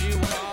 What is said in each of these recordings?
she was.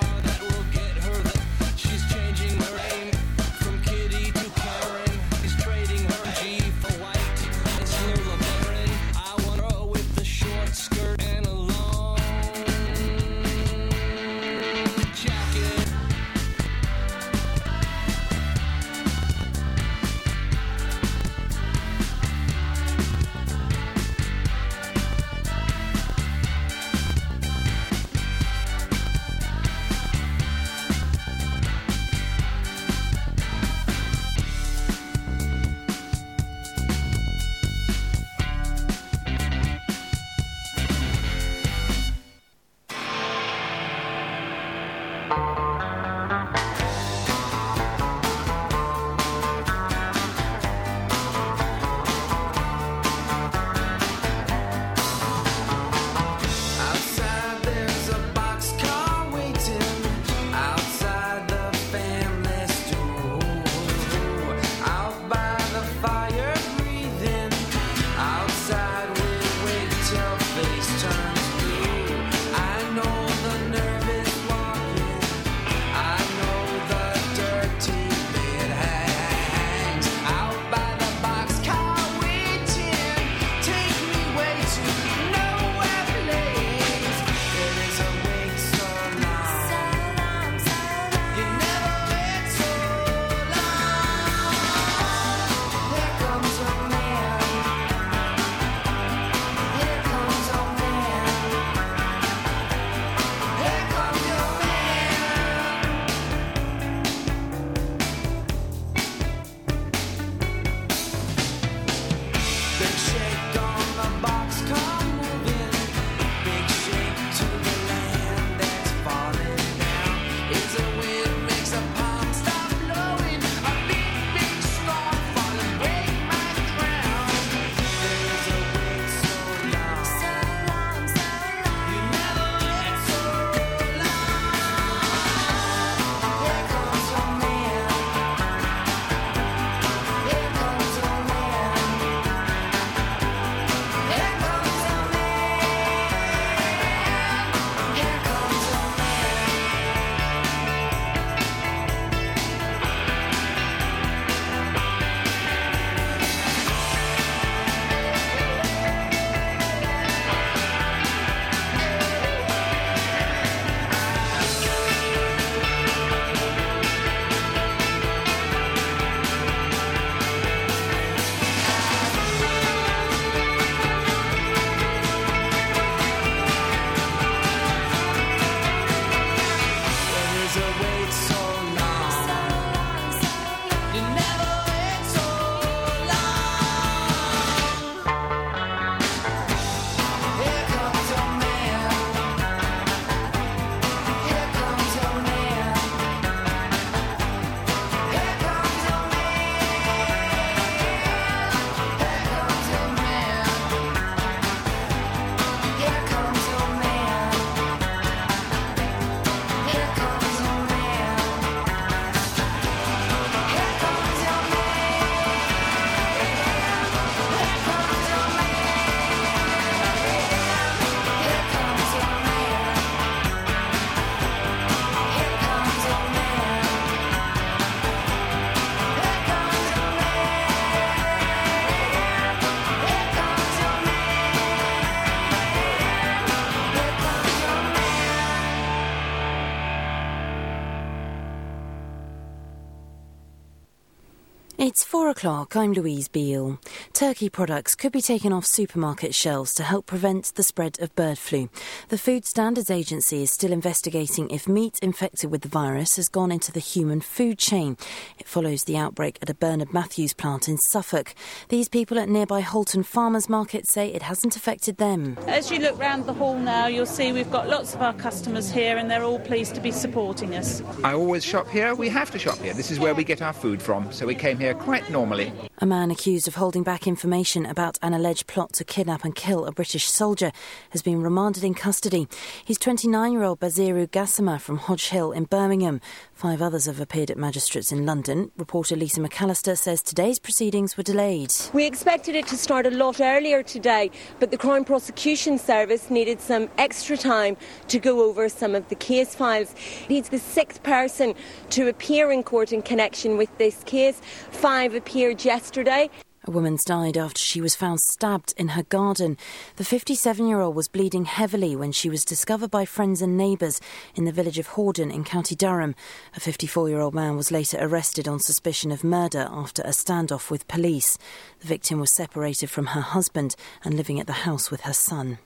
O'clock, I'm Louise Beale. Turkey products could be taken off supermarket shelves to help prevent the spread of bird flu. The Food Standards Agency is still investigating if meat infected with the virus has gone into the human food chain. It follows the outbreak at a Bernard Matthews plant in Suffolk. These people at nearby Halton Farmers Market say it hasn't affected them. As you look round the hall now, you'll see we've got lots of our customers here and they're all pleased to be supporting us. I always shop here. We have to shop here. This is where we get our food from. So we came here here quite normally. A man accused of holding back information about an alleged plot to kidnap and kill a British soldier has been remanded in custody. He's 29 year old Basiru Gassama from Hodge Hill in Birmingham. Five others have appeared at magistrates in London. Reporter Lisa McAllister says today's proceedings were delayed. We expected it to start a lot earlier today, but the Crown Prosecution Service needed some extra time to go over some of the case files. He's the sixth person to appear in court in connection with this case. Five appeared yesterday. A woman's died after she was found stabbed in her garden. The 57 year old was bleeding heavily when she was discovered by friends and neighbours in the village of Horden in County Durham. A 54 year old man was later arrested on suspicion of murder after a standoff with police. The victim was separated from her husband and living at the house with her son.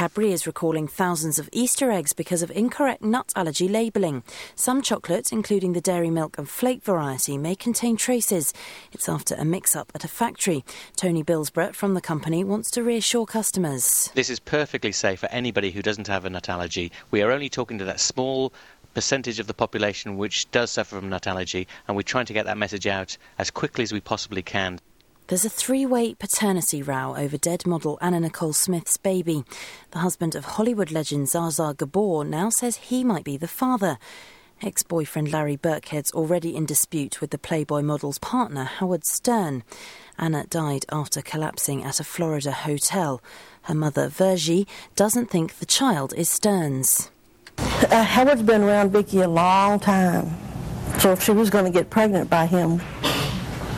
Cadbury is recalling thousands of Easter eggs because of incorrect nut allergy labelling. Some chocolate, including the dairy milk and flake variety, may contain traces. It's after a mix up at a factory. Tony Bilsborough from the company wants to reassure customers. This is perfectly safe for anybody who doesn't have a nut allergy. We are only talking to that small percentage of the population which does suffer from nut allergy, and we're trying to get that message out as quickly as we possibly can. There's a three way paternity row over dead model Anna Nicole Smith's baby. The husband of Hollywood legend Zsa Gabor now says he might be the father. Ex boyfriend Larry Birkhead's already in dispute with the Playboy model's partner, Howard Stern. Anna died after collapsing at a Florida hotel. Her mother, Vergie, doesn't think the child is Stern's. Uh, Howard's been around Vicky a long time. So she was going to get pregnant by him,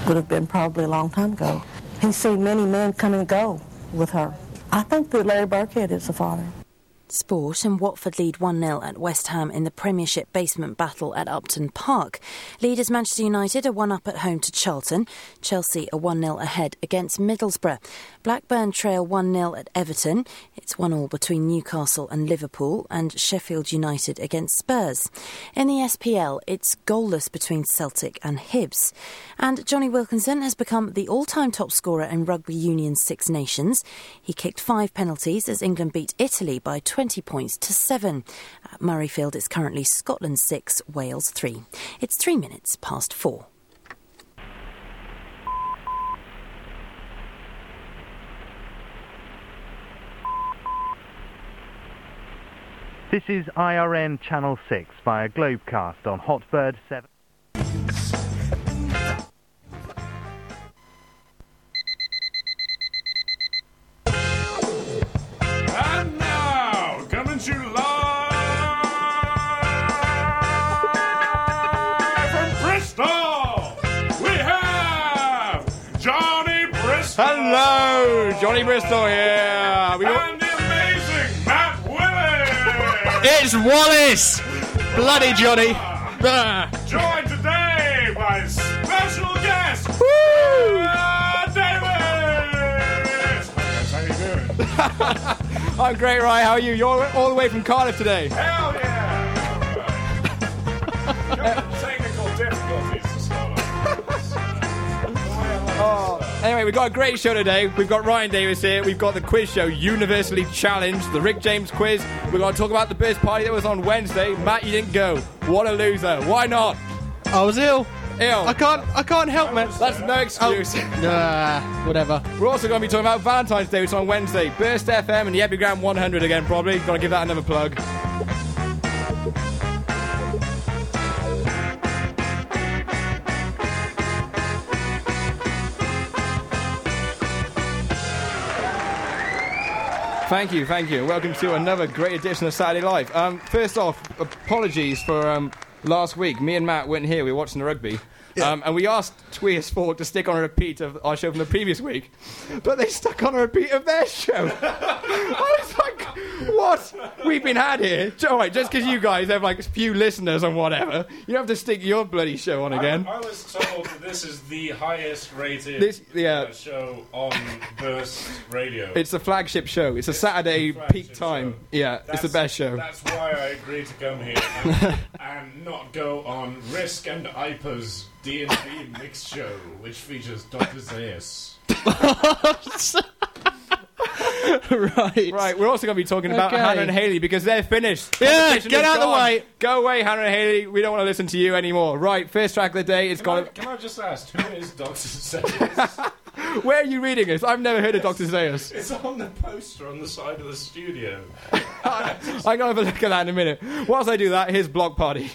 would have been probably a long time ago. He's seen many men come and go with her. I think that Larry Birkhead is the father. Sport and Watford lead 1 0 at West Ham in the Premiership basement battle at Upton Park. Leaders Manchester United are 1 up at home to Charlton. Chelsea are 1 0 ahead against Middlesbrough. Blackburn trail 1 0 at Everton. It's 1 all between Newcastle and Liverpool and Sheffield United against Spurs. In the SPL, it's goalless between Celtic and Hibs. And Jonny Wilkinson has become the all time top scorer in Rugby Union's Six Nations. He kicked five penalties as England beat Italy by 20 20 points to 7. Uh, At Murrayfield, it's currently Scotland 6, Wales 3. It's three minutes past four. This is IRN Channel 6 via Globecast on Hotbird 7. Johnny Bristol here. We got- And the amazing Matt Willis. it's Wallace. Bloody Johnny. Ah. Joined today by special guest, Woo! uh, Davies. How you doing? I'm great, right? How are you? You're all the way from Cardiff today. Hell Anyway, we've got a great show today. We've got Ryan Davies here. We've got the quiz show, Universally Challenged, the Rick James quiz. We're going to talk about the Burst party that was on Wednesday. Matt, you didn't go. What a loser. Why not? I was ill. Ill. I can't. I can't help it. That's no excuse. Ah, whatever. We're also going to be talking about Valentine's Day, which is on Wednesday. Burst FM and the Epigram 100 again, probably. Got to give that another plug. Thank you, thank you. Welcome to another great edition of Saturday Live. Um, first off, apologies for um, last week. Me and Matt weren't here. We were watching the rugby. Um, and we asked Twee Sport to stick on a repeat of our show from the previous week, but they stuck on a repeat of their show. I was like, what? We've been had here. All right, just because you guys have like a few listeners and whatever, you have to stick your bloody show on again. I, I was told this is the highest rated This- yeah. uh, show on Burst Radio. It's the flagship show. It's a Saturday peak time. show. Yeah, it's the best show. That's why I agreed to come here and, and not go on Risk and IPA's D&D mix show, which features Dr. Zaius. right. Right, we're also going to be talking about Okay. Hannah and Haley because they're finished. Yeah, Competition get is out of the gone. way. Go away, Hannah and Haley. We don't want to listen to you anymore. Right, first track of the day. It's Can I, got. can I just ask, who is Dr. Zaius? Where are you reading this? I've never heard of Dr. Zaius. it's on the poster on the side of the studio. I'm going to have a look at that in a minute. Whilst I do that, here's Bloc Party.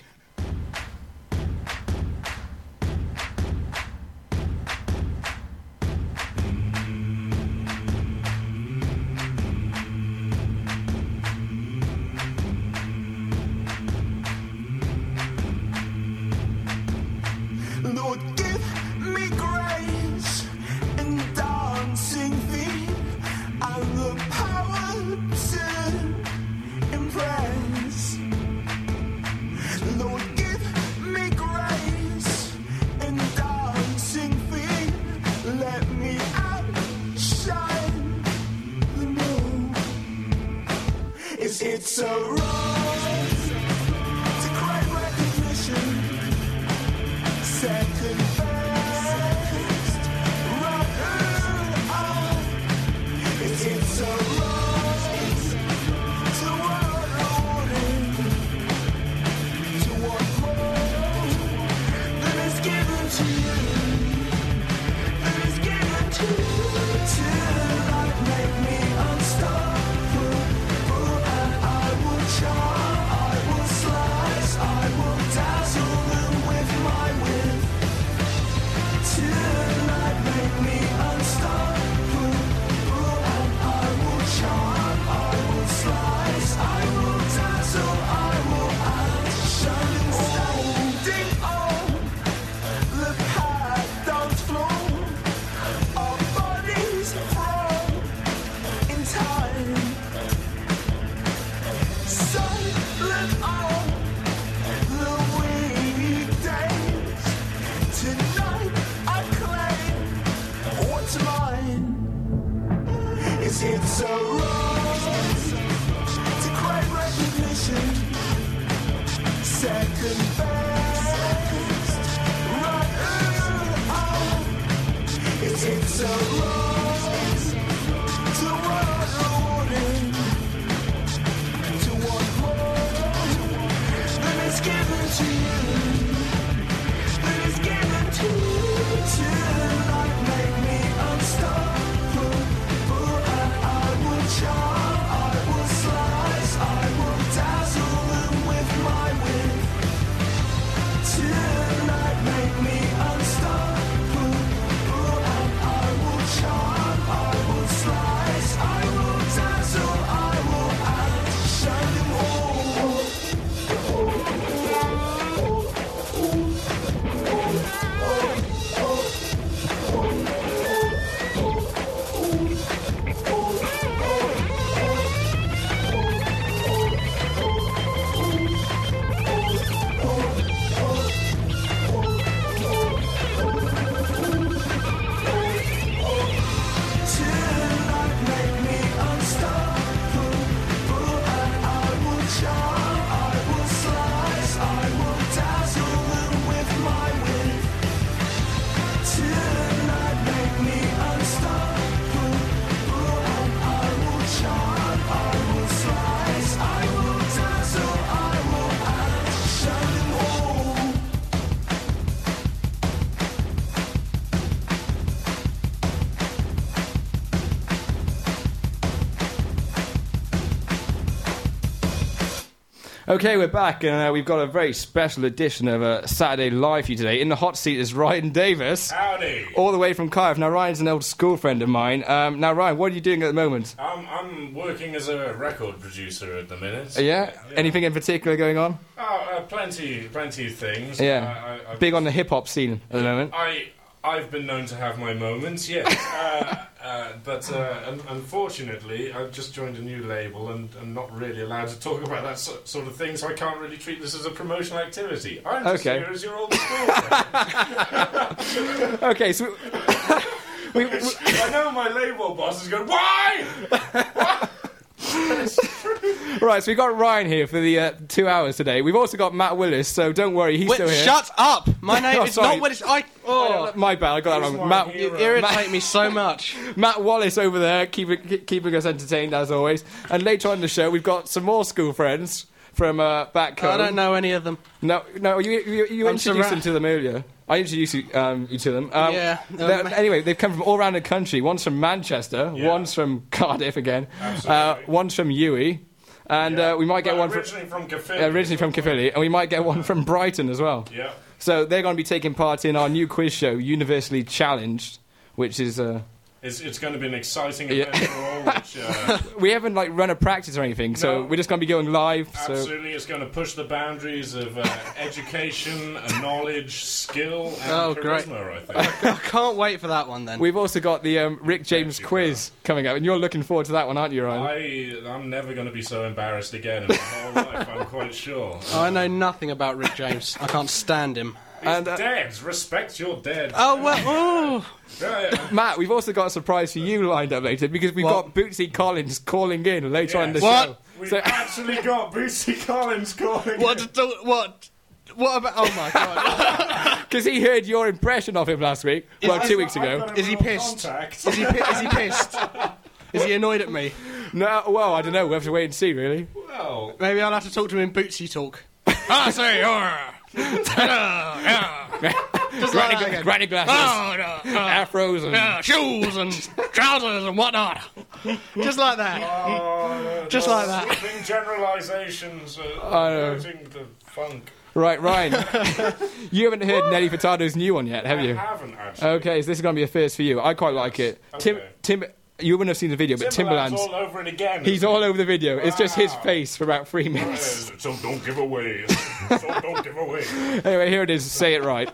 Okay, we're back, and uh, we've got a very special edition of uh, Saturday Live for you today. In the hot seat is Ryan Davies, Howdy. all the way from Cardiff. Now, Ryan's an old school friend of mine. Um, now, Ryan, what are you doing at the moment? I'm, I'm working as a record producer at the minute. Uh, yeah? Anything in particular going on? Oh, uh, plenty, plenty of things. Yeah. I, I, Big on the hip hop scene at the moment. I, I've been known to have my moments, yes. uh, uh, but uh, un- unfortunately, I've just joined a new label and I'm not really allowed to talk about that so- sort of thing, so I can't really treat this as a promotional activity. I'm just Okay. here as your old school. Okay, so I know my label boss is going, Why? Right, so we've got Ryan here for the uh, two hours today. We've also got Matt Willis, so don't worry, he's Wait, still here. shut up! My name Oh, is sorry. not Willis. I. Oh, My bad, I got that wrong. Matt, you irritate me so much. Matt Wallace over there, keeping keeping us entertained as always. And later on in the show, we've got some more school friends from uh, back home. I don't know any of them. No, no, you you, you introduced surra- them to them earlier. I introduced you, um, you to them. Um, Yeah, they're- um, anyway, they've come from all around the country. One's from Manchester, Yeah. one's from Cardiff again, uh, Absolutely. one's from UWE, and uh, we might get Well, one from, originally from Caerphilly. uh, originally from Caerphilly, and we might get one from Brighton as well. Yeah. So they're going to be taking part in our new quiz show, Universally Challenged, which is uh, It's, it's going to be an exciting Yeah. event for all. Which, uh, we haven't like run a practice or anything, so No. we're just going to be going live. So absolutely, it's going to push the boundaries of uh, education, and knowledge, skill, and Oh, great. charisma. I think. I can't wait for that one then. we've also got the um, Rick James Thank you, quiz coming up, and you're looking forward to that one, aren't you, Ryan? I, I'm never going to be so embarrassed again in my whole life. I'm quite sure. I know nothing about Rick James. I can't stand him. He's And, uh, dead. Respect your dead. Oh well. Oh. Yeah, yeah. Matt, we've also got a surprise for you lined up later because we've What? got Bootsy Collins calling in later on in the Yes. show. We've So- actually got Bootsy Collins calling. What? do- What? What about? Oh my god! Because he heard your impression of him last week, well, two got- weeks ago. got a Is he pissed? Is he? pi- Is he pissed? Is he annoyed at me? No, well, I don't know. We'll have to wait and see, really. Well, Maybe I'll have to talk to him in Bootsy talk. I say, Just like Granny, again. granny glasses, Oh, no, uh, afros, and uh, shoes and trousers and whatnot. Just like that. uh, Just like that. Sweeping generalizations, uh, I know. hurting the funk. right, Ryan. you haven't heard Nelly Furtado's new one yet, have I you? haven't actually. Okay, so this is going to be a first for you. I quite like it. Tim, Tim, you wouldn't have seen the video, but Timbaland's all over it again. He's all over the video. It's just his Wow. face for about three minutes. So don't give away. so don't give away. Anyway, here it is. Say it right.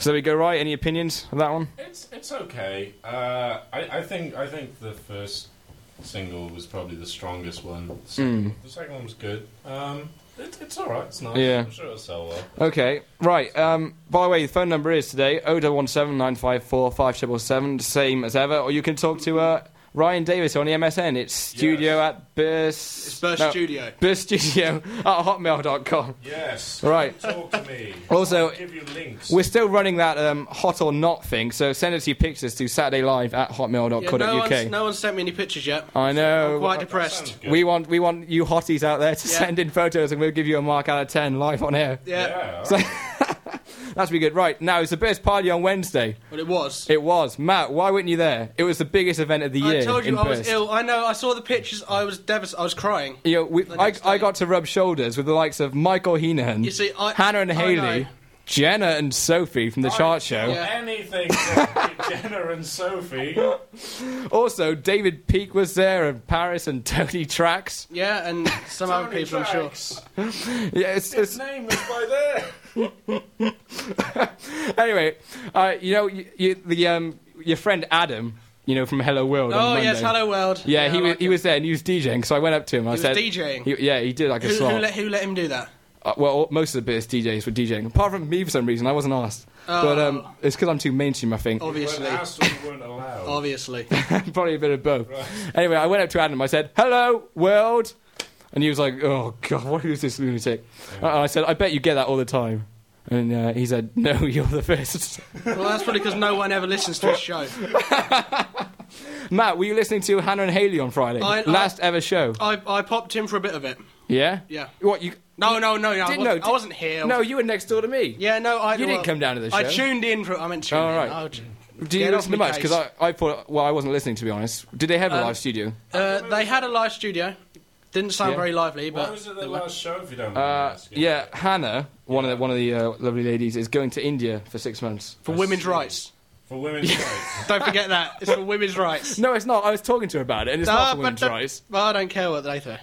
So we go right. Any opinions on that one? It's it's okay. Uh, I, I think I think the first single was probably the strongest one. The second, Mm. the second one was good. Um, it, it's all right. It's nice. Yeah. I'm sure it'll sell well. Okay, right. Um, by the way, the phone number is today 0117 954 5777, same as ever. Or you can talk to uh, Ryan Davies on the MSN. It's studio at Burst. It's Burst Studio. Burst Studio at hotmail.com. Yes. Right. Talk to me. Also, I'll give you links. We're still running that um, hot or not thing, so send us your pictures to Saturday Live at Yeah, hotmail.co.uk. no, one's, no one's sent me any pictures yet. I know. I'm quite depressed. We want we want you hotties out there to Yeah. send in photos, and we'll give you a mark out of ten live on air. Yeah. So, that's be good. Right now, it's the best party on Wednesday. Well, it was. It was Matt. Why weren't you there? It was the biggest event of the year. I told you in I was ill. I know. I saw the pictures. I was devastated. I was crying. You know, we, I, I got to rub shoulders with the likes of Michael Heenan, You see, I- Hannah and Haley. Jenna and Sophie from the chart show. Anything Jenna and Sophie. Also, David Peake was there, and Paris and Tony Tracks. Yeah, and some other people, I'm sure. Yeah, it's, His it's name was by there. anyway. Uh, you know, you, you, the um, your friend Adam, you know from Hello World. on Oh yes, hello world. Yeah, he I was like he him. was there and he was DJing. So I went up to him. I He was said, DJing? He- yeah, he did like a Who, slot. who, let, who let him do that? Uh, well, most of the best DJs were DJing, apart from me for some reason. I wasn't asked, Oh. but um, it's because I'm too mainstream. I think. Obviously. Weren't asked or you weren't allowed. Obviously. Probably a bit of both. Anyway, I went up to Adam. I said, "Hello, world," and he was like, "Oh God, what is this lunatic?" And I said, "I bet you get that all the time." And uh, he said, "No, you're the first. well, that's probably because no one ever listens to his show. Matt, were you listening to Hannah and Haley on Friday? I- I- Last ever show. I, I popped in for a bit of it. Yeah. Yeah. What you? No, no, no, no. I Didn't wasn't, know, I wasn't here. No, you were next door to me. Yeah, no, I. You didn't well, come down to the show. I show. tuned in for. I meant tuned Oh, in. right. Oh, j- Do you get off listen to my much? case. Because I, I thought, well, I wasn't listening to be honest. Did they have a Um, live studio? Uh, they had a live studio. Didn't sound Yeah. very lively, but Why was it the last show if you don't mind Uh, yeah, Hannah, one of the one of the uh, lovely ladies, is going to India for six months for women's rights. For women's rights. Don't forget that. It's for women's rights. No, it's not. I was talking to her about it, and it's Ah, not for women's rights. Well, I don't care what they say.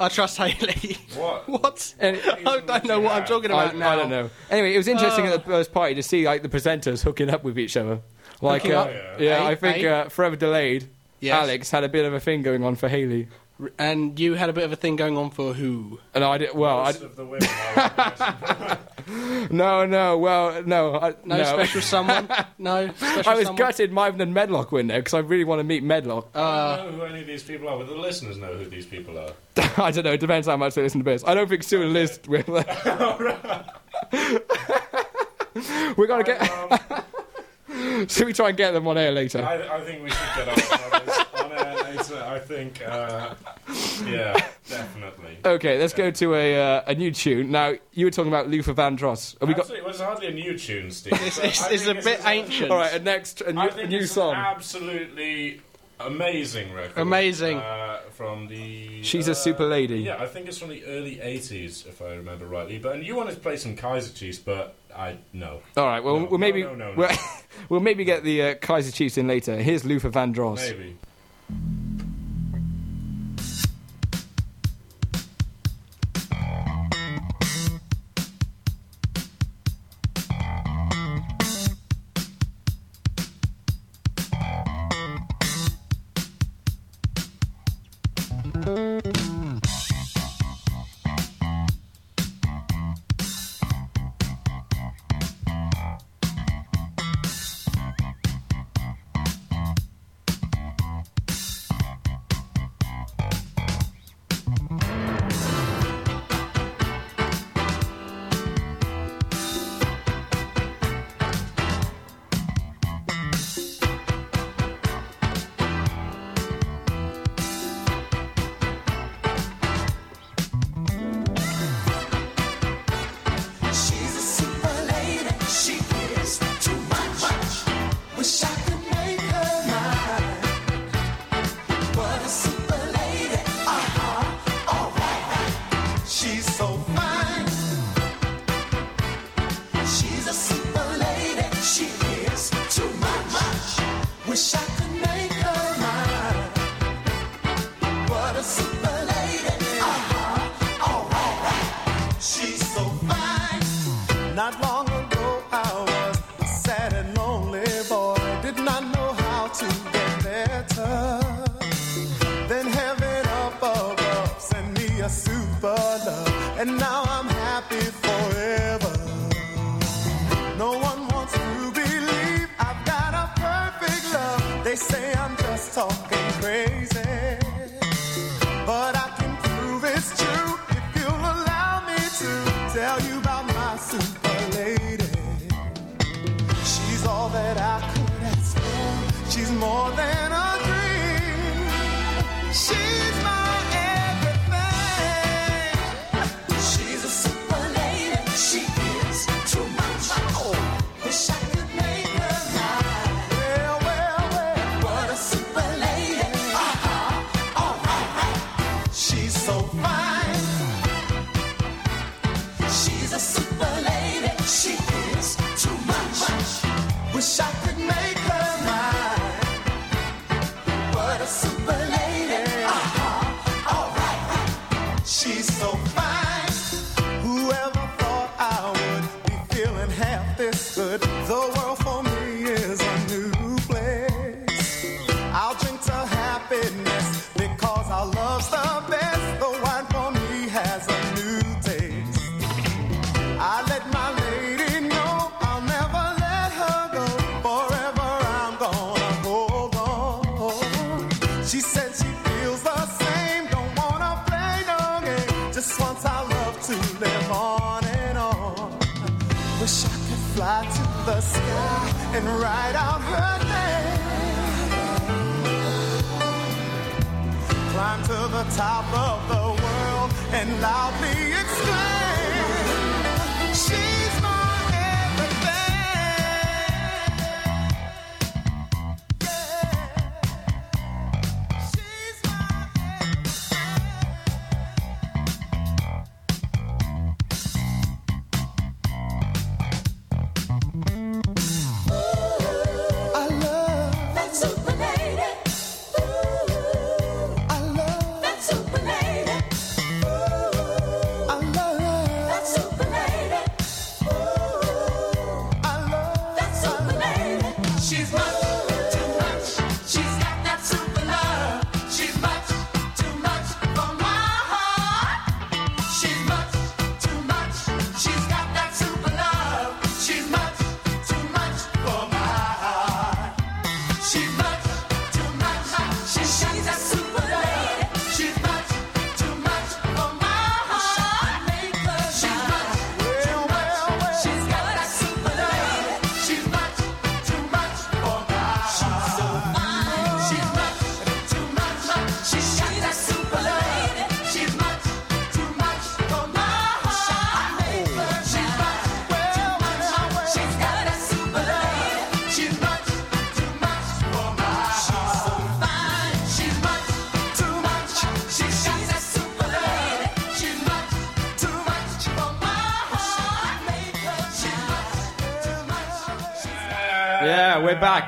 I trust Haley. What? What? I don't know what I'm talking I, about now. I don't know. Anyway, it was interesting Oh. at the first party to see like the presenters hooking up with each other. Like, uh, up? yeah, Hey, I think hey. uh, forever delayed. Yes. Alex had a bit of a thing going on for Haley, And you had a bit of a thing going on for who? and I did well. I, Most of the women are no, no, well, no, I, No, special someone? No special I was someone? gutted Myvan and Medlock were in there because I really want to meet Medlock. Uh, I don't know who any of these people are, but the listeners know who these people are. I don't know. It depends how much they listen to this. I don't think Sue and Liz will. We're gonna get. Should we try and get them on air later? I, I think we should get on, on, air later. I think, uh, yeah, definitely. Okay, let's go to a uh, a new tune. Now you were talking about Luther Vandross. Have we got? Absolutely, well, it's hardly a new tune, Steve. It's, but it's, I it's think a bit an- ancient. All right, a next a new, I a think new it's song. an absolutely amazing record. Amazing. Uh, from the. She's a uh, super lady. Yeah, I think it's from the early 80s, if I remember rightly. But and you wanted to play some Kaiser Chiefs, but I no. All right, well, No, we'll maybe no, no, no, We'll, we'll maybe get the uh, Kaiser Chiefs in later. Here's Luther Vandross. Maybe.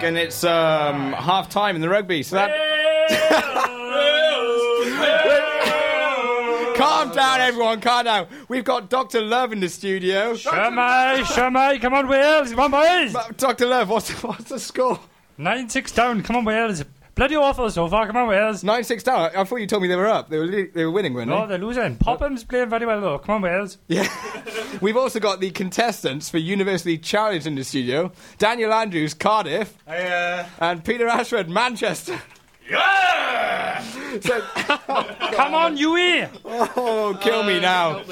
And it's um, half time in the rugby. So that. calm down, everyone. Calm down. We've got Doctor Love in the studio. Shamai, Shamai, come on, Wales, come on, boys. Doctor Love, what's what's the score? Nine six down. Come on, Wales. Bloody awful so far. Come on, Wales. Nine six down. I thought you told me they were up. They were li- they were winning, weren't No, they? they're losing. Popham's playing very well though. Come on, Wales. Yeah. We've also got the contestants for University Challenge in the studio. Daniel Andrews, Cardiff. And Peter Ashford, Manchester. Yeah! So, Come on, UE. Oh, kill me now.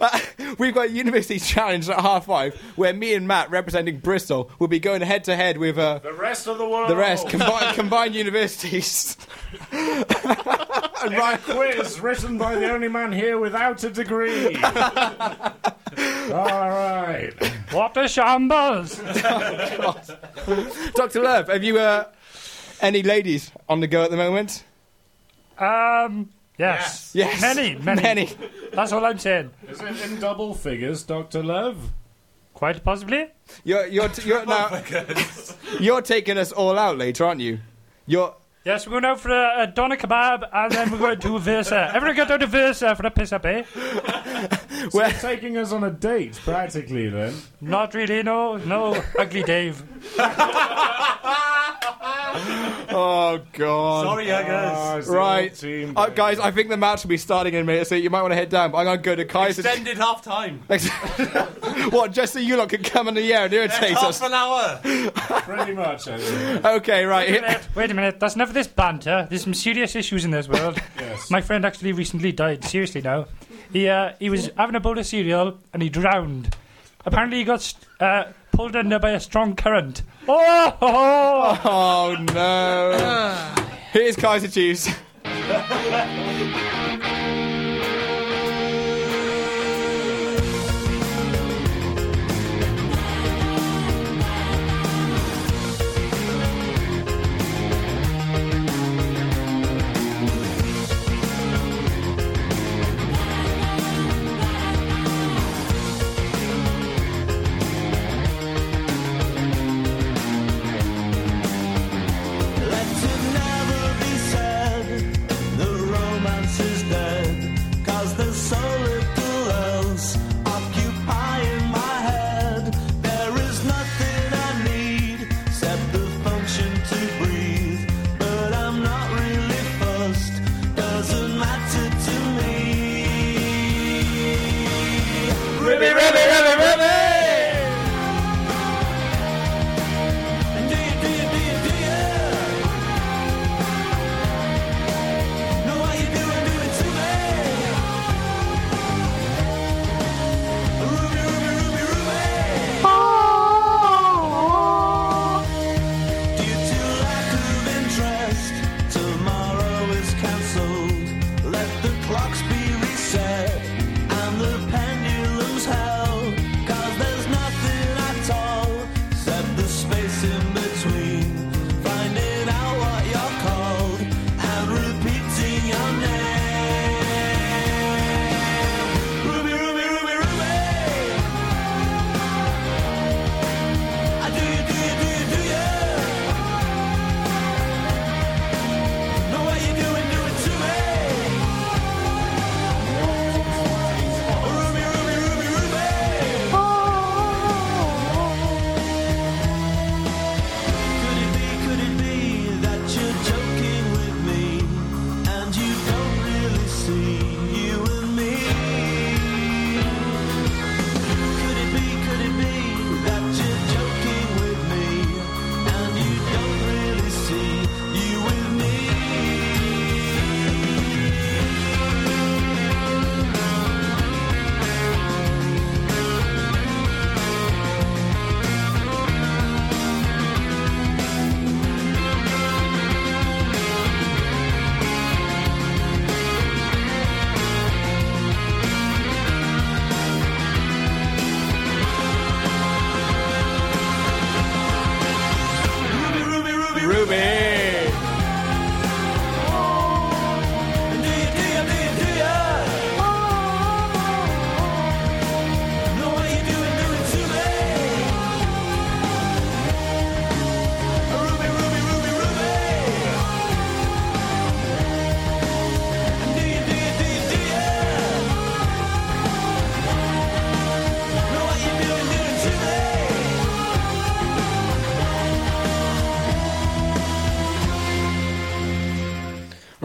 Uh, we've got University Challenge at half five, where me and Matt, representing Bristol, will be going head to head with uh, The rest of the world. the rest, combined, combined universities. In a quiz written by the only man here without a degree. All right. What a shambles. Dr. Love, have you uh, any ladies on the go at the moment? Um. Yes. Yes. Many, many. Many. That's all I'm saying. Is it in double figures, Doctor Love? Quite possibly. You're you're t- you're now you're taking us all out later, aren't you? You're Yes, we're going out for a, a doner kebab and then we're going to Versa. Everyone get down to Versa for a piss up, eh? So you're taking us on a date, practically, then? Not really, no. No. Ugly Dave. oh God! Sorry, Huggers. Oh, right, old team, uh, guys. I think the match will be starting in a minute, so you might want to head down. But I'm going to go to Kaiser. Extended half time. what? Just so you lot can come in the air and irritate half us. an hour. Pretty much. Okay, right. Wait a minute, wait a minute. That's never this banter. There's some serious issues in this world. Yes. My friend actually recently died. Seriously now. He uh, he was having a bowl of cereal and he drowned. Apparently he got uh, pulled under by a strong current. Oh! Oh no! Ah. Here's Kaiser Chiefs.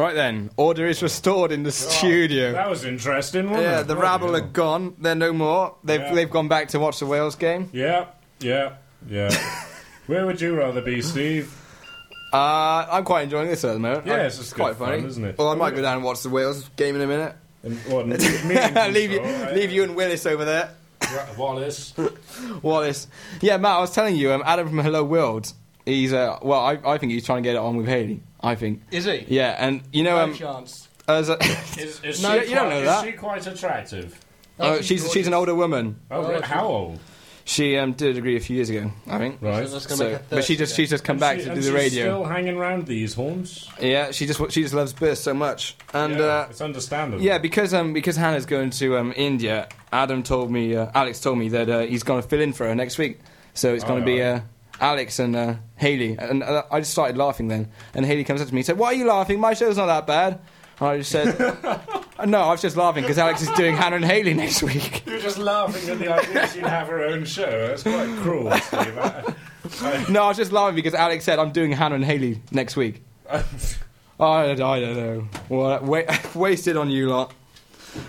Right then, order is restored in the studio. That was interesting, wasn't Yeah, it? the Bloody rabble are gone. They're no more. They've Yeah. they've gone back to watch the Wales game. Yeah, yeah, yeah. Where would you rather be, Steve? Uh, I'm quite enjoying this at the moment. Yeah, I- it's just quite good fun, funny, isn't it? Well, I might go down and watch the Wales game in a minute. And, what, me and leave you, Control, right? leave you and Willis over there. Ra- Wallace. Wallace. Yeah, Matt, I was telling you, um, Adam from Hello World. He's uh, well, I, I think he's trying to get it on with Haley. I think. Is he? Yeah, and you know, No um, chance. as a, Is, is No, she you don't quite- know is that. she quite attractive? oh, she's she's an older woman. Oh, re- how old? She um, did a degree a few years ago, I think. Right. So that's gonna So- her but she 30 just she's just come And back she- to and do the she's radio. Still hanging around these horns. Yeah, she just she just loves Burst so much, and yeah, uh, it's understandable. yeah, because um because Hannah's going to um India. Adam told me, uh, Alex told me that uh, he's going to fill in for her next week. So it's going to be right. uh, Alex and uh, Haley, and uh, I just started laughing then. And Haley comes up to me and said, "Why are you laughing? My show's not that bad." And I just said, "No, I was just laughing because Alex is doing Hannah and Haley next week." You're just laughing at the idea she'd have her own show. That's quite cruel, Steve. I- I- no, I was just laughing because Alex said I'm doing Hannah and Haley next week. I, I don't know. Well, wa- wasted on you lot.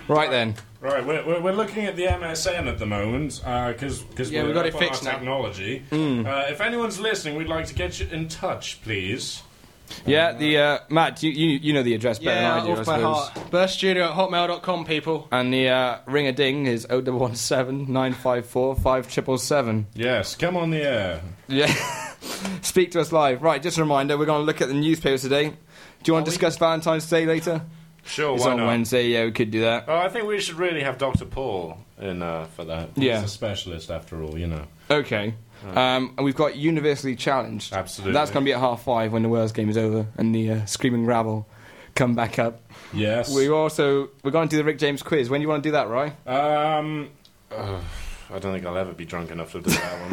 Right then. Right, we're, we're, we're looking at the MSN at the moment because because Yeah, we're we've got up it on our fixed now. technology. Mm. Uh, if anyone's listening, we'd like to get you in touch, please. Yeah, the uh, Matt, you, you you know the address better Yeah, than I do, I off by suppose. heart. Burststudio at hotmail.com, people. And the uh, ring a ding is 0117 954 5777. Yes, come on the air. Yeah. Speak to us live. Right, just a reminder, we're going to look at the newspapers today. Do you want to discuss Valentine's Day later? Sure, It's why on not? Wednesday, yeah, we could do that. Oh, I think we should really have Dr. Paul in uh, for that. Yeah. He's a specialist after all, you know. Okay. Um, and we've got Universally Challenged. Absolutely. That's going to be at half five when the Wales game is over and the uh, Screaming Rabble come back up. Yes. We also we're going to do the Rick James quiz. When do you want to do that, Roy? Um, uh, I don't think I'll ever be drunk enough to do that one.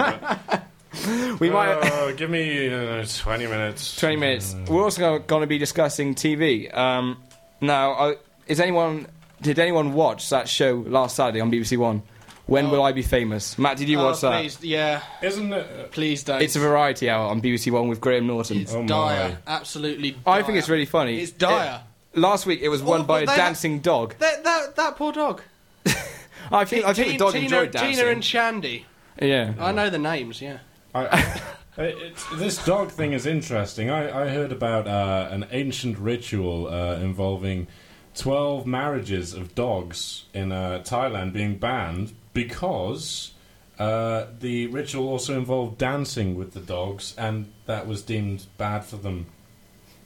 But, We might- Uh, give me uh, 20 minutes. 20 minutes. We're also going to be discussing TV. Um, now, uh, is anyone did anyone watch that show last Saturday on BBC One? When will I be famous? Matt, did you Oh, watch that? please, yeah. Isn't it? Please don't. It's a variety hour on BBC One with Graham Norton. It's dire. Absolutely dire. I think it's really funny. It's dire. It- last week it was won Oh, by a but they- dancing dog. That, that, that poor dog. I think I think the dog Tina, enjoyed dancing. Tina and Shandy. yeah. I know the names, yeah. I, it, it's, this dog thing is interesting. I, I heard about uh, an ancient ritual uh, involving 12 marriages of dogs in uh, Thailand being banned because uh, the ritual also involved dancing with the dogs, and that was deemed bad for them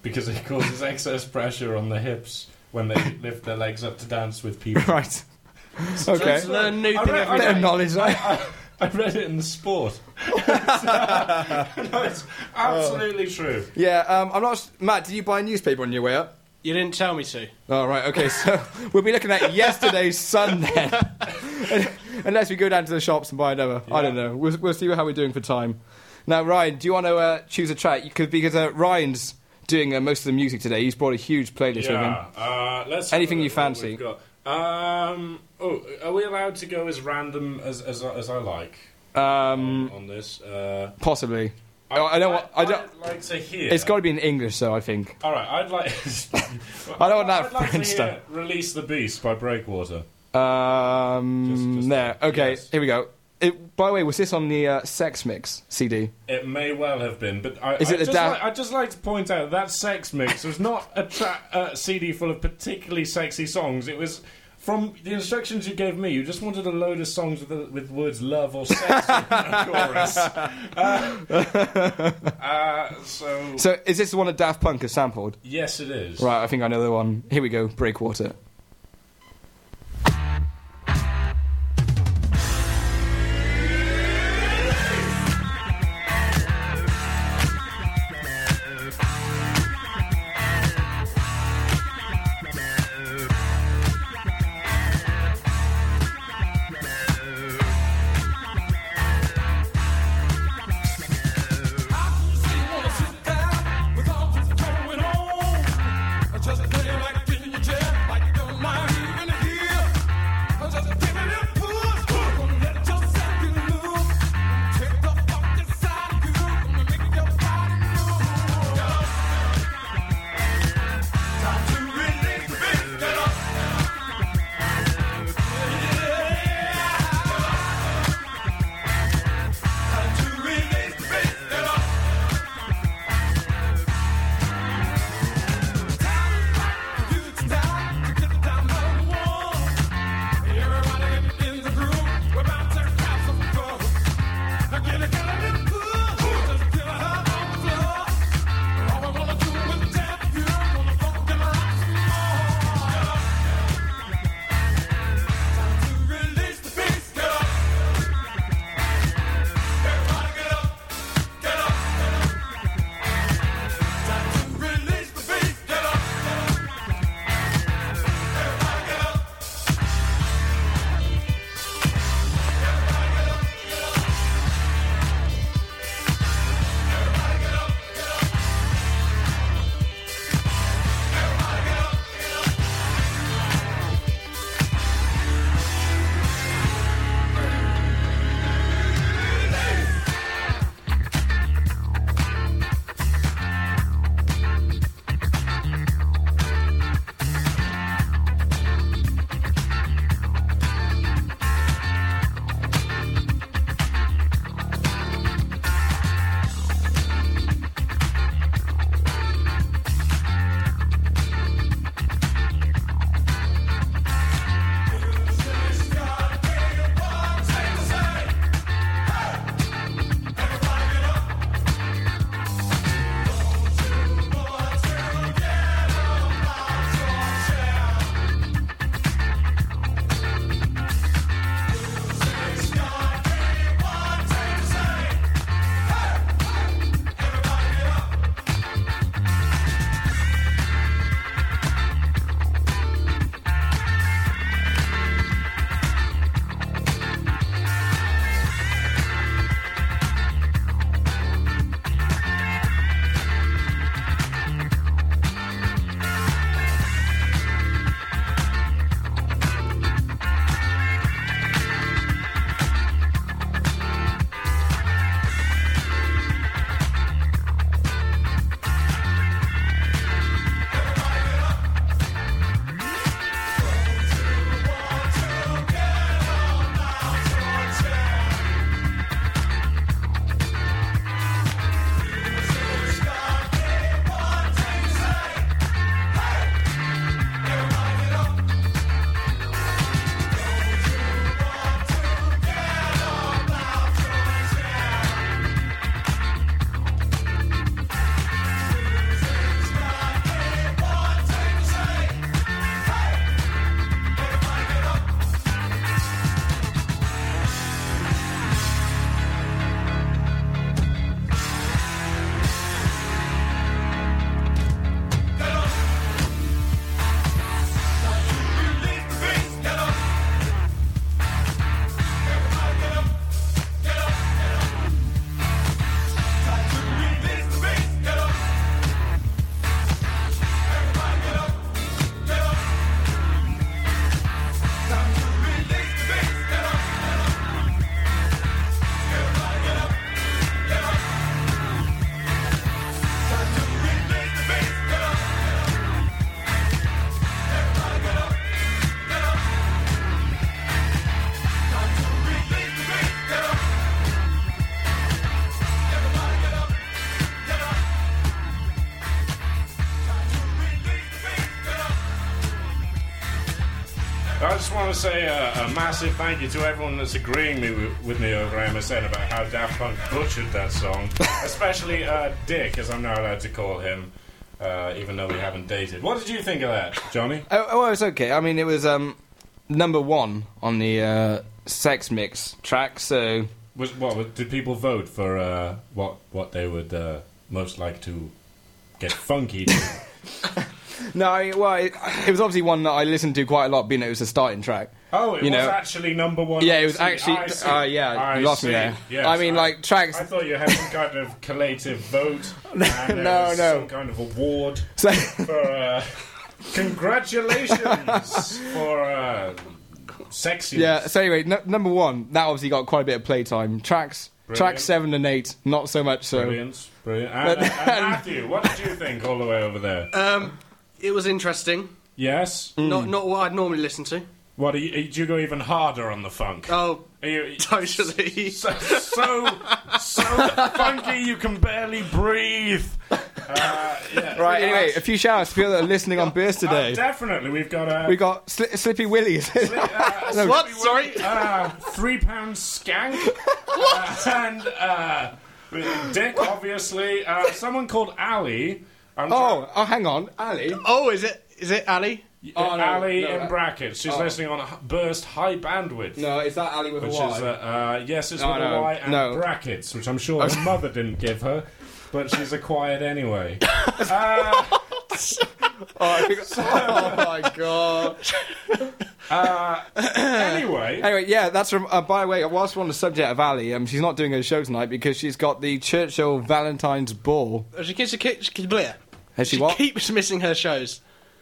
because it causes excess pressure on the hips when they lift their legs up to dance with people. Right. Okay. Learn new I thing read- every I Bit of day. knowledge, I. I, I read it in the sport. no, it's absolutely true. Yeah. Um, I'm not. Matt, did you buy a newspaper on your way up? You didn't tell me to. Oh, right, okay, so we'll be looking at yesterday's Sun then. Unless we go down to the shops and buy another. I don't know. We'll, we'll see how we're doing for time. Now, Ryan, do you want to uh, choose a track? You could, because uh, Ryan's doing uh, most of the music today. He's brought a huge playlist with him. Yeah. Uh, let's have Anything you look what fancy? we've got. Um, oh, are we allowed to go as random as as, as I like Um, on this? Uh, possibly. I, I don't want. I don't. I'd like to hear. It's got to be in English, though. I think. All right, I'd like. I don't want that I'd like French to stuff. "Release the Beast" by Breakwater. Um, Just- just- there. Okay, yes. here we go. It, by the way, was this on the uh, Sex Mix CD? It may well have been, but I, Is I it the just da- like, I'd just like to point out that Sex Mix was not a tra- uh, CD full of particularly sexy songs. It was from the instructions you gave me. You just wanted a load of songs with, with words "love" or "sex" in the chorus. Uh, uh, so, So, is this the one that Daft Punk has sampled? yes, it is. Right, I think I know the one. Here we go. Breakwater. Want to say a, a massive thank you to everyone that's agreeing me with, with me over MSN about how Daft Punk butchered that song, especially uh, Dick, as I'm now allowed to call him, uh, even though we haven't dated. What did you think of that, Johnny? Oh, oh, it was okay. I mean, it was um, number one on the uh, Sex Mix track, so. Was what? Did people vote for uh, what what they would uh, most like to get funky to? No, I, well, it, it was obviously one that I listened to quite a lot, being it was a starting track. Oh, it You was know. actually number one. Yeah, it was actually- I uh, yeah, I you lost me there. Yes, I mean, like, tracks- I thought you had some kind of collative vote. and there No, was no. Some kind of award So- for. Uh, congratulations for uh, sexiness. Yeah. So anyway, n- number one, that obviously got quite a bit of playtime. Tracks, Brilliant. tracks seven and eight, not so much. So. Brilliant, brilliant. And, But- and Matthew, what did you think all the way over there? Um, it was interesting. Yes. Not not what I'd normally listen to. What do you, do you go even harder on the funk? Oh, Are you, totally. so, so so funky you can barely breathe. Uh, yeah, Right. pretty Anyway, a few shouts to people that are listening on Burst Uh, today. definitely, we've got a we got Sli- Slippy Willies. uh, No. What? Slippy Sorry? Uh, three pound skank. Uh, and uh, Dick, obviously. Uh, someone called Ali. I'm oh, oh, hang on, Ali. Oh, is it is it Ali? Oh, Oh, no, Ali no, in that- brackets. She's oh. listening on a Burst high bandwidth. No, is that Ali with Which a Y? is, uh, uh, yes, it's No, with no, a Y and no. brackets, which I'm sure her mother didn't give her, but she's acquired anyway. uh, oh, I think, oh my god. uh, anyway, Anyway, yeah, that's from. Uh, by the way, whilst we're on the subject of Ali, um, she's not doing her show tonight because she's got the Churchill Valentine's Ball. She keeps, she keeps, she keeps, Has she, she what? keeps missing her shows.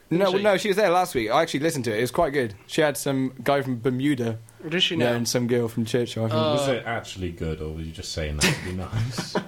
no, she? no, she was there last week. I actually listened to it. It was quite good. She had some guy from Bermuda Does she there now? and some girl from Churchill. I think. was it actually good, or were you just saying that to be nice?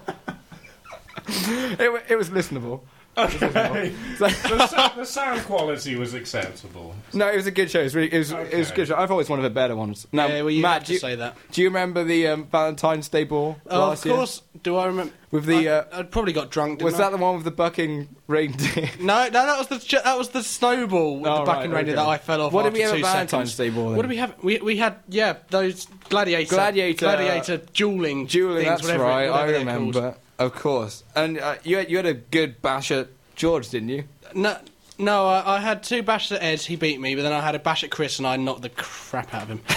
it, it was listenable. okay. The, sound, the sound quality was acceptable. no, it was a good show. It was, really, it was, it was a good show. I've always one of the better ones. Now, yeah, well, you Matt, have to you, say that. do you remember the um, Valentine's Day Ball Oh, last of year? course. Do I remember? With the, I, uh, I'd probably got drunk. Was didn't that the one with the bucking reindeer? No, no, that was the ch- that was the snowball with Oh, the bucking right, reindeer okay. that I fell off. What did we have at Valentine's seconds. Day ball? What did we have? We we had yeah those gladiator Gladiator- gladiator dueling Dueling, things, that's whatever, right. I whatever they're remember, called. Of course. And uh, you had, you had a good bash at George, didn't you? No, no, I, I had two bashes at Ed. He beat me, but then I had a bash at Chris, and I knocked the crap out of him.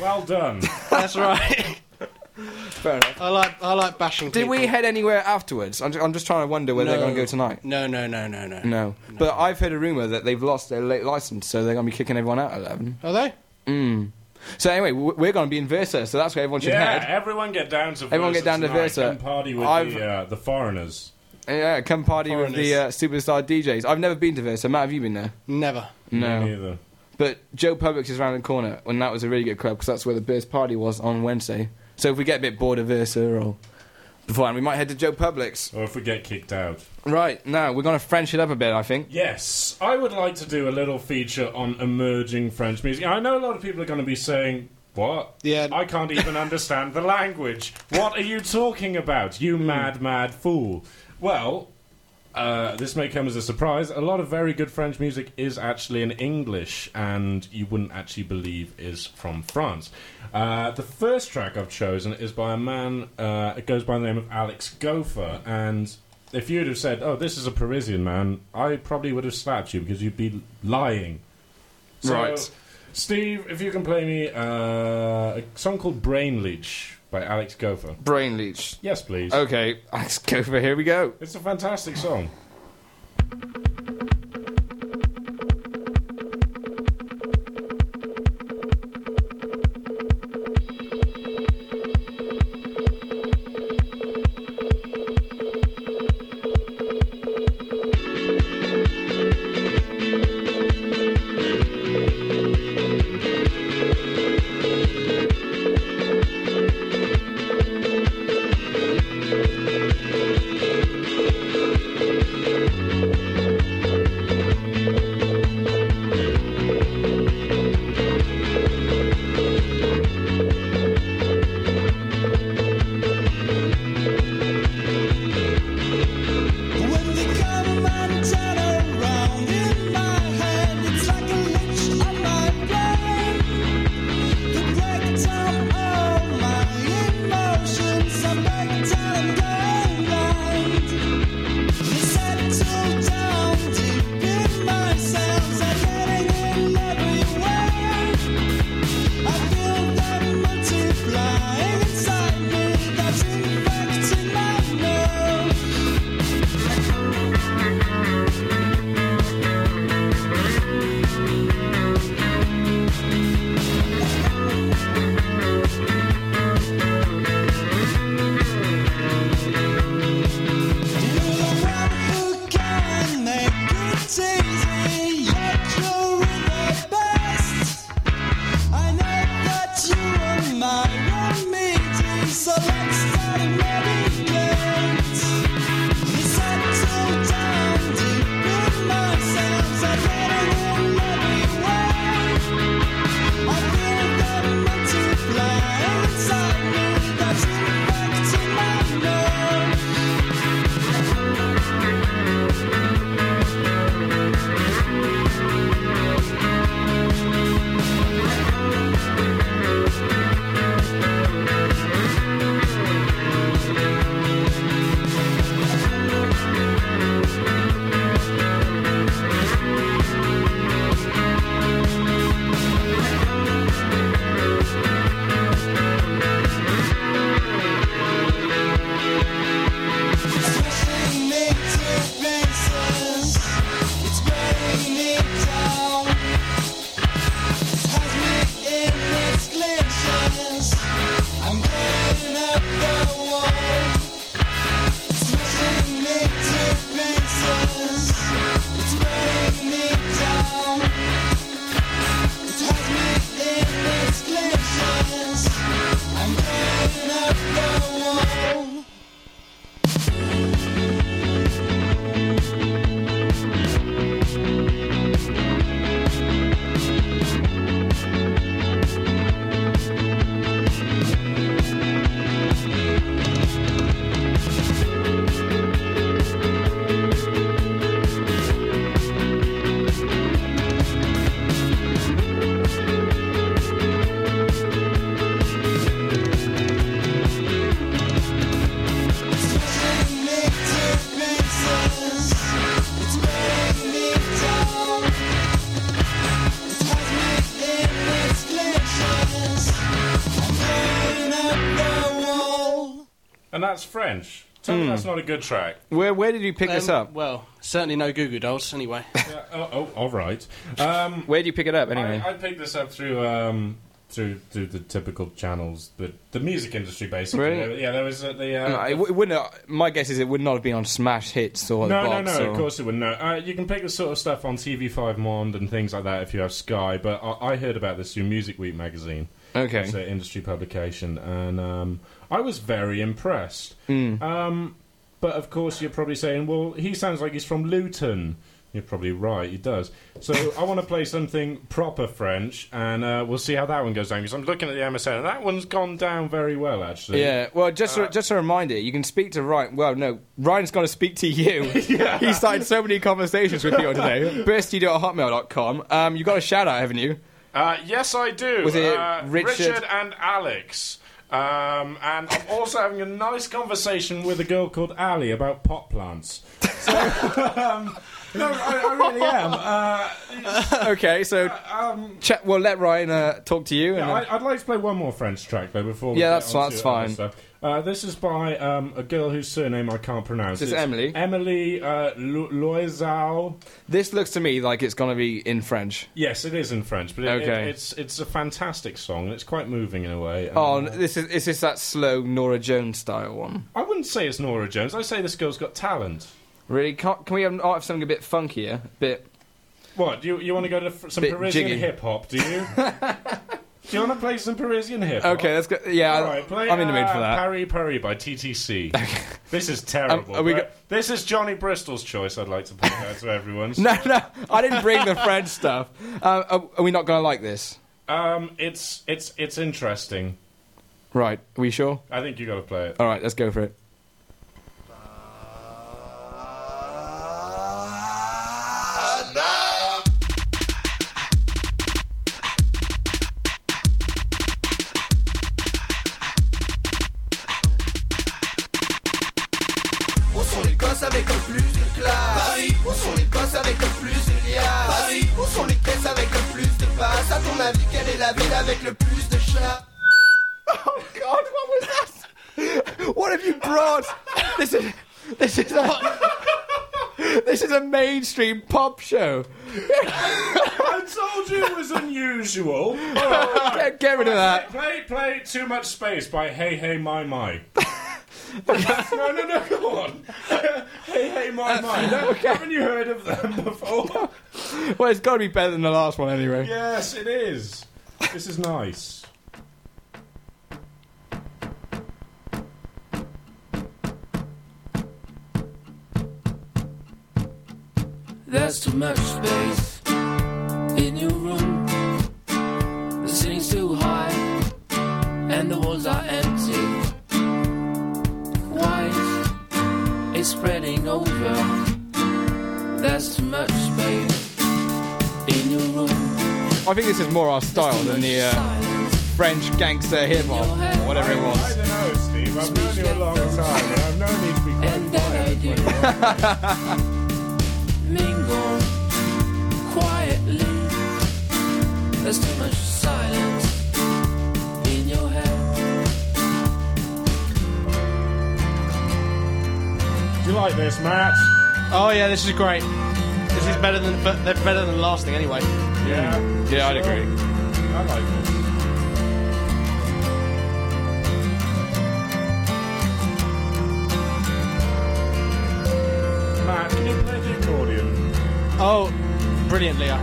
Well done. That's right. Fair enough. I like I like bashing. Did we head anywhere afterwards? I'm, ju- I'm just trying to wonder where they're going to go tonight. No, no, no, no, no. No. But I've heard a rumour that they've lost their late license, so they're going to be kicking everyone out at 11. Are they? Mm. So anyway, we're going to be in Versa, so that's where everyone should yeah, head. everyone get down to Versa. Everyone Versa get down to. Versa. Come party with I've- the, uh, the foreigners. Yeah, come party with the uh, superstar DJs. I've never been to Versa. Matt, have you been there? Never. No. Me neither. But Joe Publix is around the corner, and that was a really good club because that's where the Burst party was on Wednesday. So if we get a bit bored of Versa or beforehand, we might head to Joe Publix. Or if we get kicked out. Right, now we're going to French it up a bit, I think. Yes, I would like to do a little feature on emerging French music. I know a lot of people are going to be saying, What? Yeah. I can't even understand the language. What are you talking about, you hmm. mad, mad fool? Well, uh, this may come as a surprise. A lot of very good French music is actually in English, and you wouldn't actually believe is from France. Uh, the first track I've chosen is by a man. Uh, it goes by the name of Alex Gopher, and if you'd have said, "Oh, this is a Parisian man," I probably would have slapped you because you'd be lying. So, Right. Steve, if you can play me uh, a song called "Brain Leech" by Alex Gopher. Brain leech. Yes, please. Okay, Alex Gopher, here we go. It's a fantastic song. That's French. Tell me Hmm. that's not a good track. Where where did you pick this Um, up? Well, certainly no Goo Goo Dolls, anyway. Yeah, oh, oh, all right. Um, Where did you pick it up anyway? I, I picked this up through um, through through the typical channels, but the music industry basically. Really? Yeah, there was uh, the. Uh, No, it, w- it wouldn't. have- my guess is it would not have been on Smash Hits or no, the no, box. no. or- Of course it wouldn't. No, uh, you can pick this sort of stuff on TV5 Monde and things like that if you have Sky. But I, I heard about this through Music Week magazine. Okay. it's an industry publication, and um, I was very impressed. Mm. Um, but of course, you're probably saying, "Well, he sounds like he's from Luton." You're probably right. He does. So I want to play something proper French, and uh, we'll see how that one goes down. Because I'm looking at the MSN, and that one's gone down very well, actually. Yeah, well, just Uh, a, just a reminder, you can speak to Ryan. Well, no, Ryan's going to speak to you. He started so many conversations with people today. Hotmail.com. Um, you got a shout out, haven't you? Uh, yes, I do. Was it uh, Richard- and Alex? Um, and I'm also having a nice conversation with a girl called Ali about pot plants. So, um, no, I, I really am. Uh, okay, so um, chat, we'll let Ryan uh, talk to you. yeah, and, uh, I, I'd like to play one more French track though before. We Yeah, that's- that's fine. Uh, this is by um, a girl whose surname I can't pronounce. Is this It's Emily? Emily uh, Lo- this looks to me like it's going to be in French. Yes, it is in French, but it, it- it's it's a fantastic song. It's quite moving in a way. and, Oh, uh, this is is this that slow Norah Jones style one? I wouldn't say it's Norah Jones. I say this girl's got talent. Really? Can't, can we have, oh, have something a bit funkier? A bit. What? Do you, you want to go to f- some Bit Parisian jiggy. hip hop, do you? do you want to play some Parisian hip hop? Okay, let's go. Yeah, All right, play, I'm in the mood uh, for that. Paris Paris by TTC. this is terrible. Um, are we but this is Johnny Bristol's choice, I'd like to point out to everyone. No, no, I didn't bring the French stuff. Uh, are, are we not going to like this? Um, it's, it's, it's interesting. Right, are we sure? I think you got to play it. All right, let's go for it. Mainstream pop show. I told you it was unusual. Right, Get, get rid of that. Play, play Too Much Space by Hey Hey My My. no, no, no, go on. hey Hey My My. No, Haven't you heard of them before? Well, it's got to be better than the last one anyway. yes, it is. This is nice. There's too much space in your room. The ceiling's too high, and the walls are empty. White is spreading over. There's too much space in your room. I think this is more our style than the uh, French gangster hip hop or whatever it I was. don't know, Steve. I've known you a long time, and I've known you to be quite quiet. Mingle quietly. There's too much silence in your head. Do you like this, Matt? Oh yeah, this is great. This is better than but they're better than the last thing anyway. Yeah. Yeah, I'd agree. I like this. Oh, brilliant, Leo.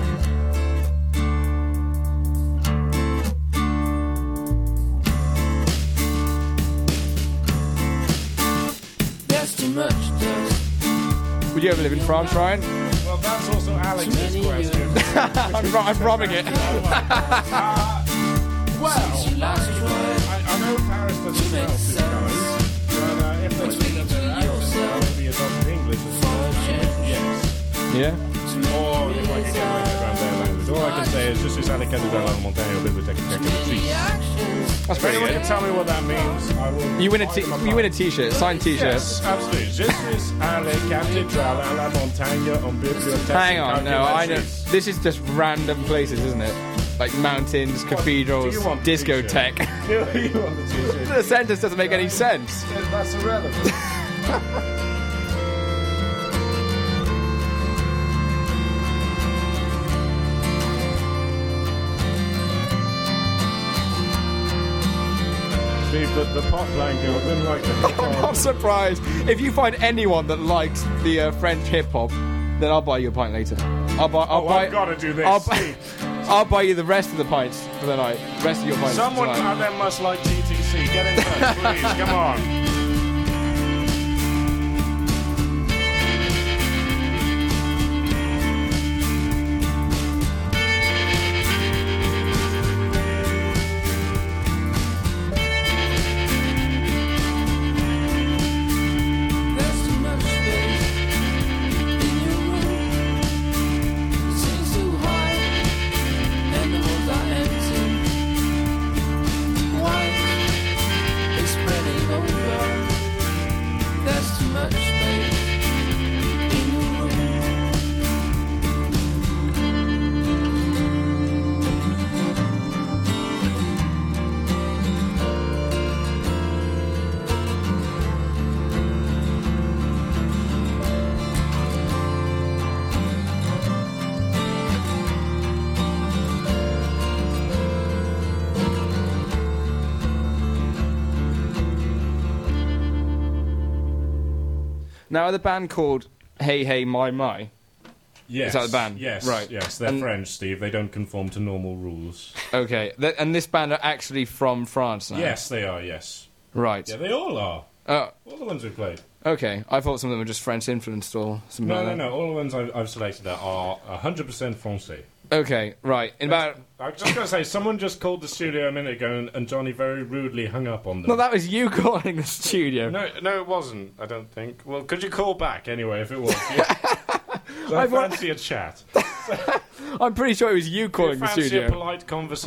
There's too much dust. Would you ever live in France, Ryan? Well, that's also Alex's question. I'm, ro- I'm robbing it. well, last tried. I, I know Paris doesn't smell too nice, but uh, if they speak up their accent, they'll probably be adopted English as well. Yes. Yeah. Language. All I can say is, je suis à la cathédrale de montagne au bibliothèque That's If pretty anyone good. can tell me what that means, I will. You win a buy you win a t-shirt, signed t-shirt. Yes, absolutely. Je suis à la cathédrale à la montagne en bibliothèque Hang on, no, I know. This is just random places, isn't it? like mountains, cathedrals, you want the discotheque. you want the t-shirt? the sentence doesn't make any sense. That's irrelevant. the, the pop girl didn't like the I'm not surprised. If you find anyone that likes the uh, French hip hop, then I'll buy you a pint later. I'll buy. I'll Oh, buy. I've gotta do this, I'll buy, I'll buy you the rest of the pints for the night. Rest of your pints. Someone out there must like TTC. Get in touch, please. Come on. Now, are the band called Hey Hey My My? Yes. Is that the band? Yes. Right. Yes, they're And- French, Steve. They don't conform to normal rules. Okay. Th- and this band are actually from France now? Yes, they are. Yes. Right. Yeah, they all are. Oh, All the ones we played. okay. I thought some of them were just French influenced or something No, like no, that. no. All the ones I've, I've selected are 100% Francais. Okay, right. In about. I was just going to say, someone just called the studio a minute ago, and, and Johnny very rudely hung up on them. No, that was you calling the studio. No, no, it wasn't. I don't think. Well, could you call back anyway if it was? Yeah. I I've wa- fancy a chat. I'm pretty sure it was you calling I the fancy studio. a polite conversation.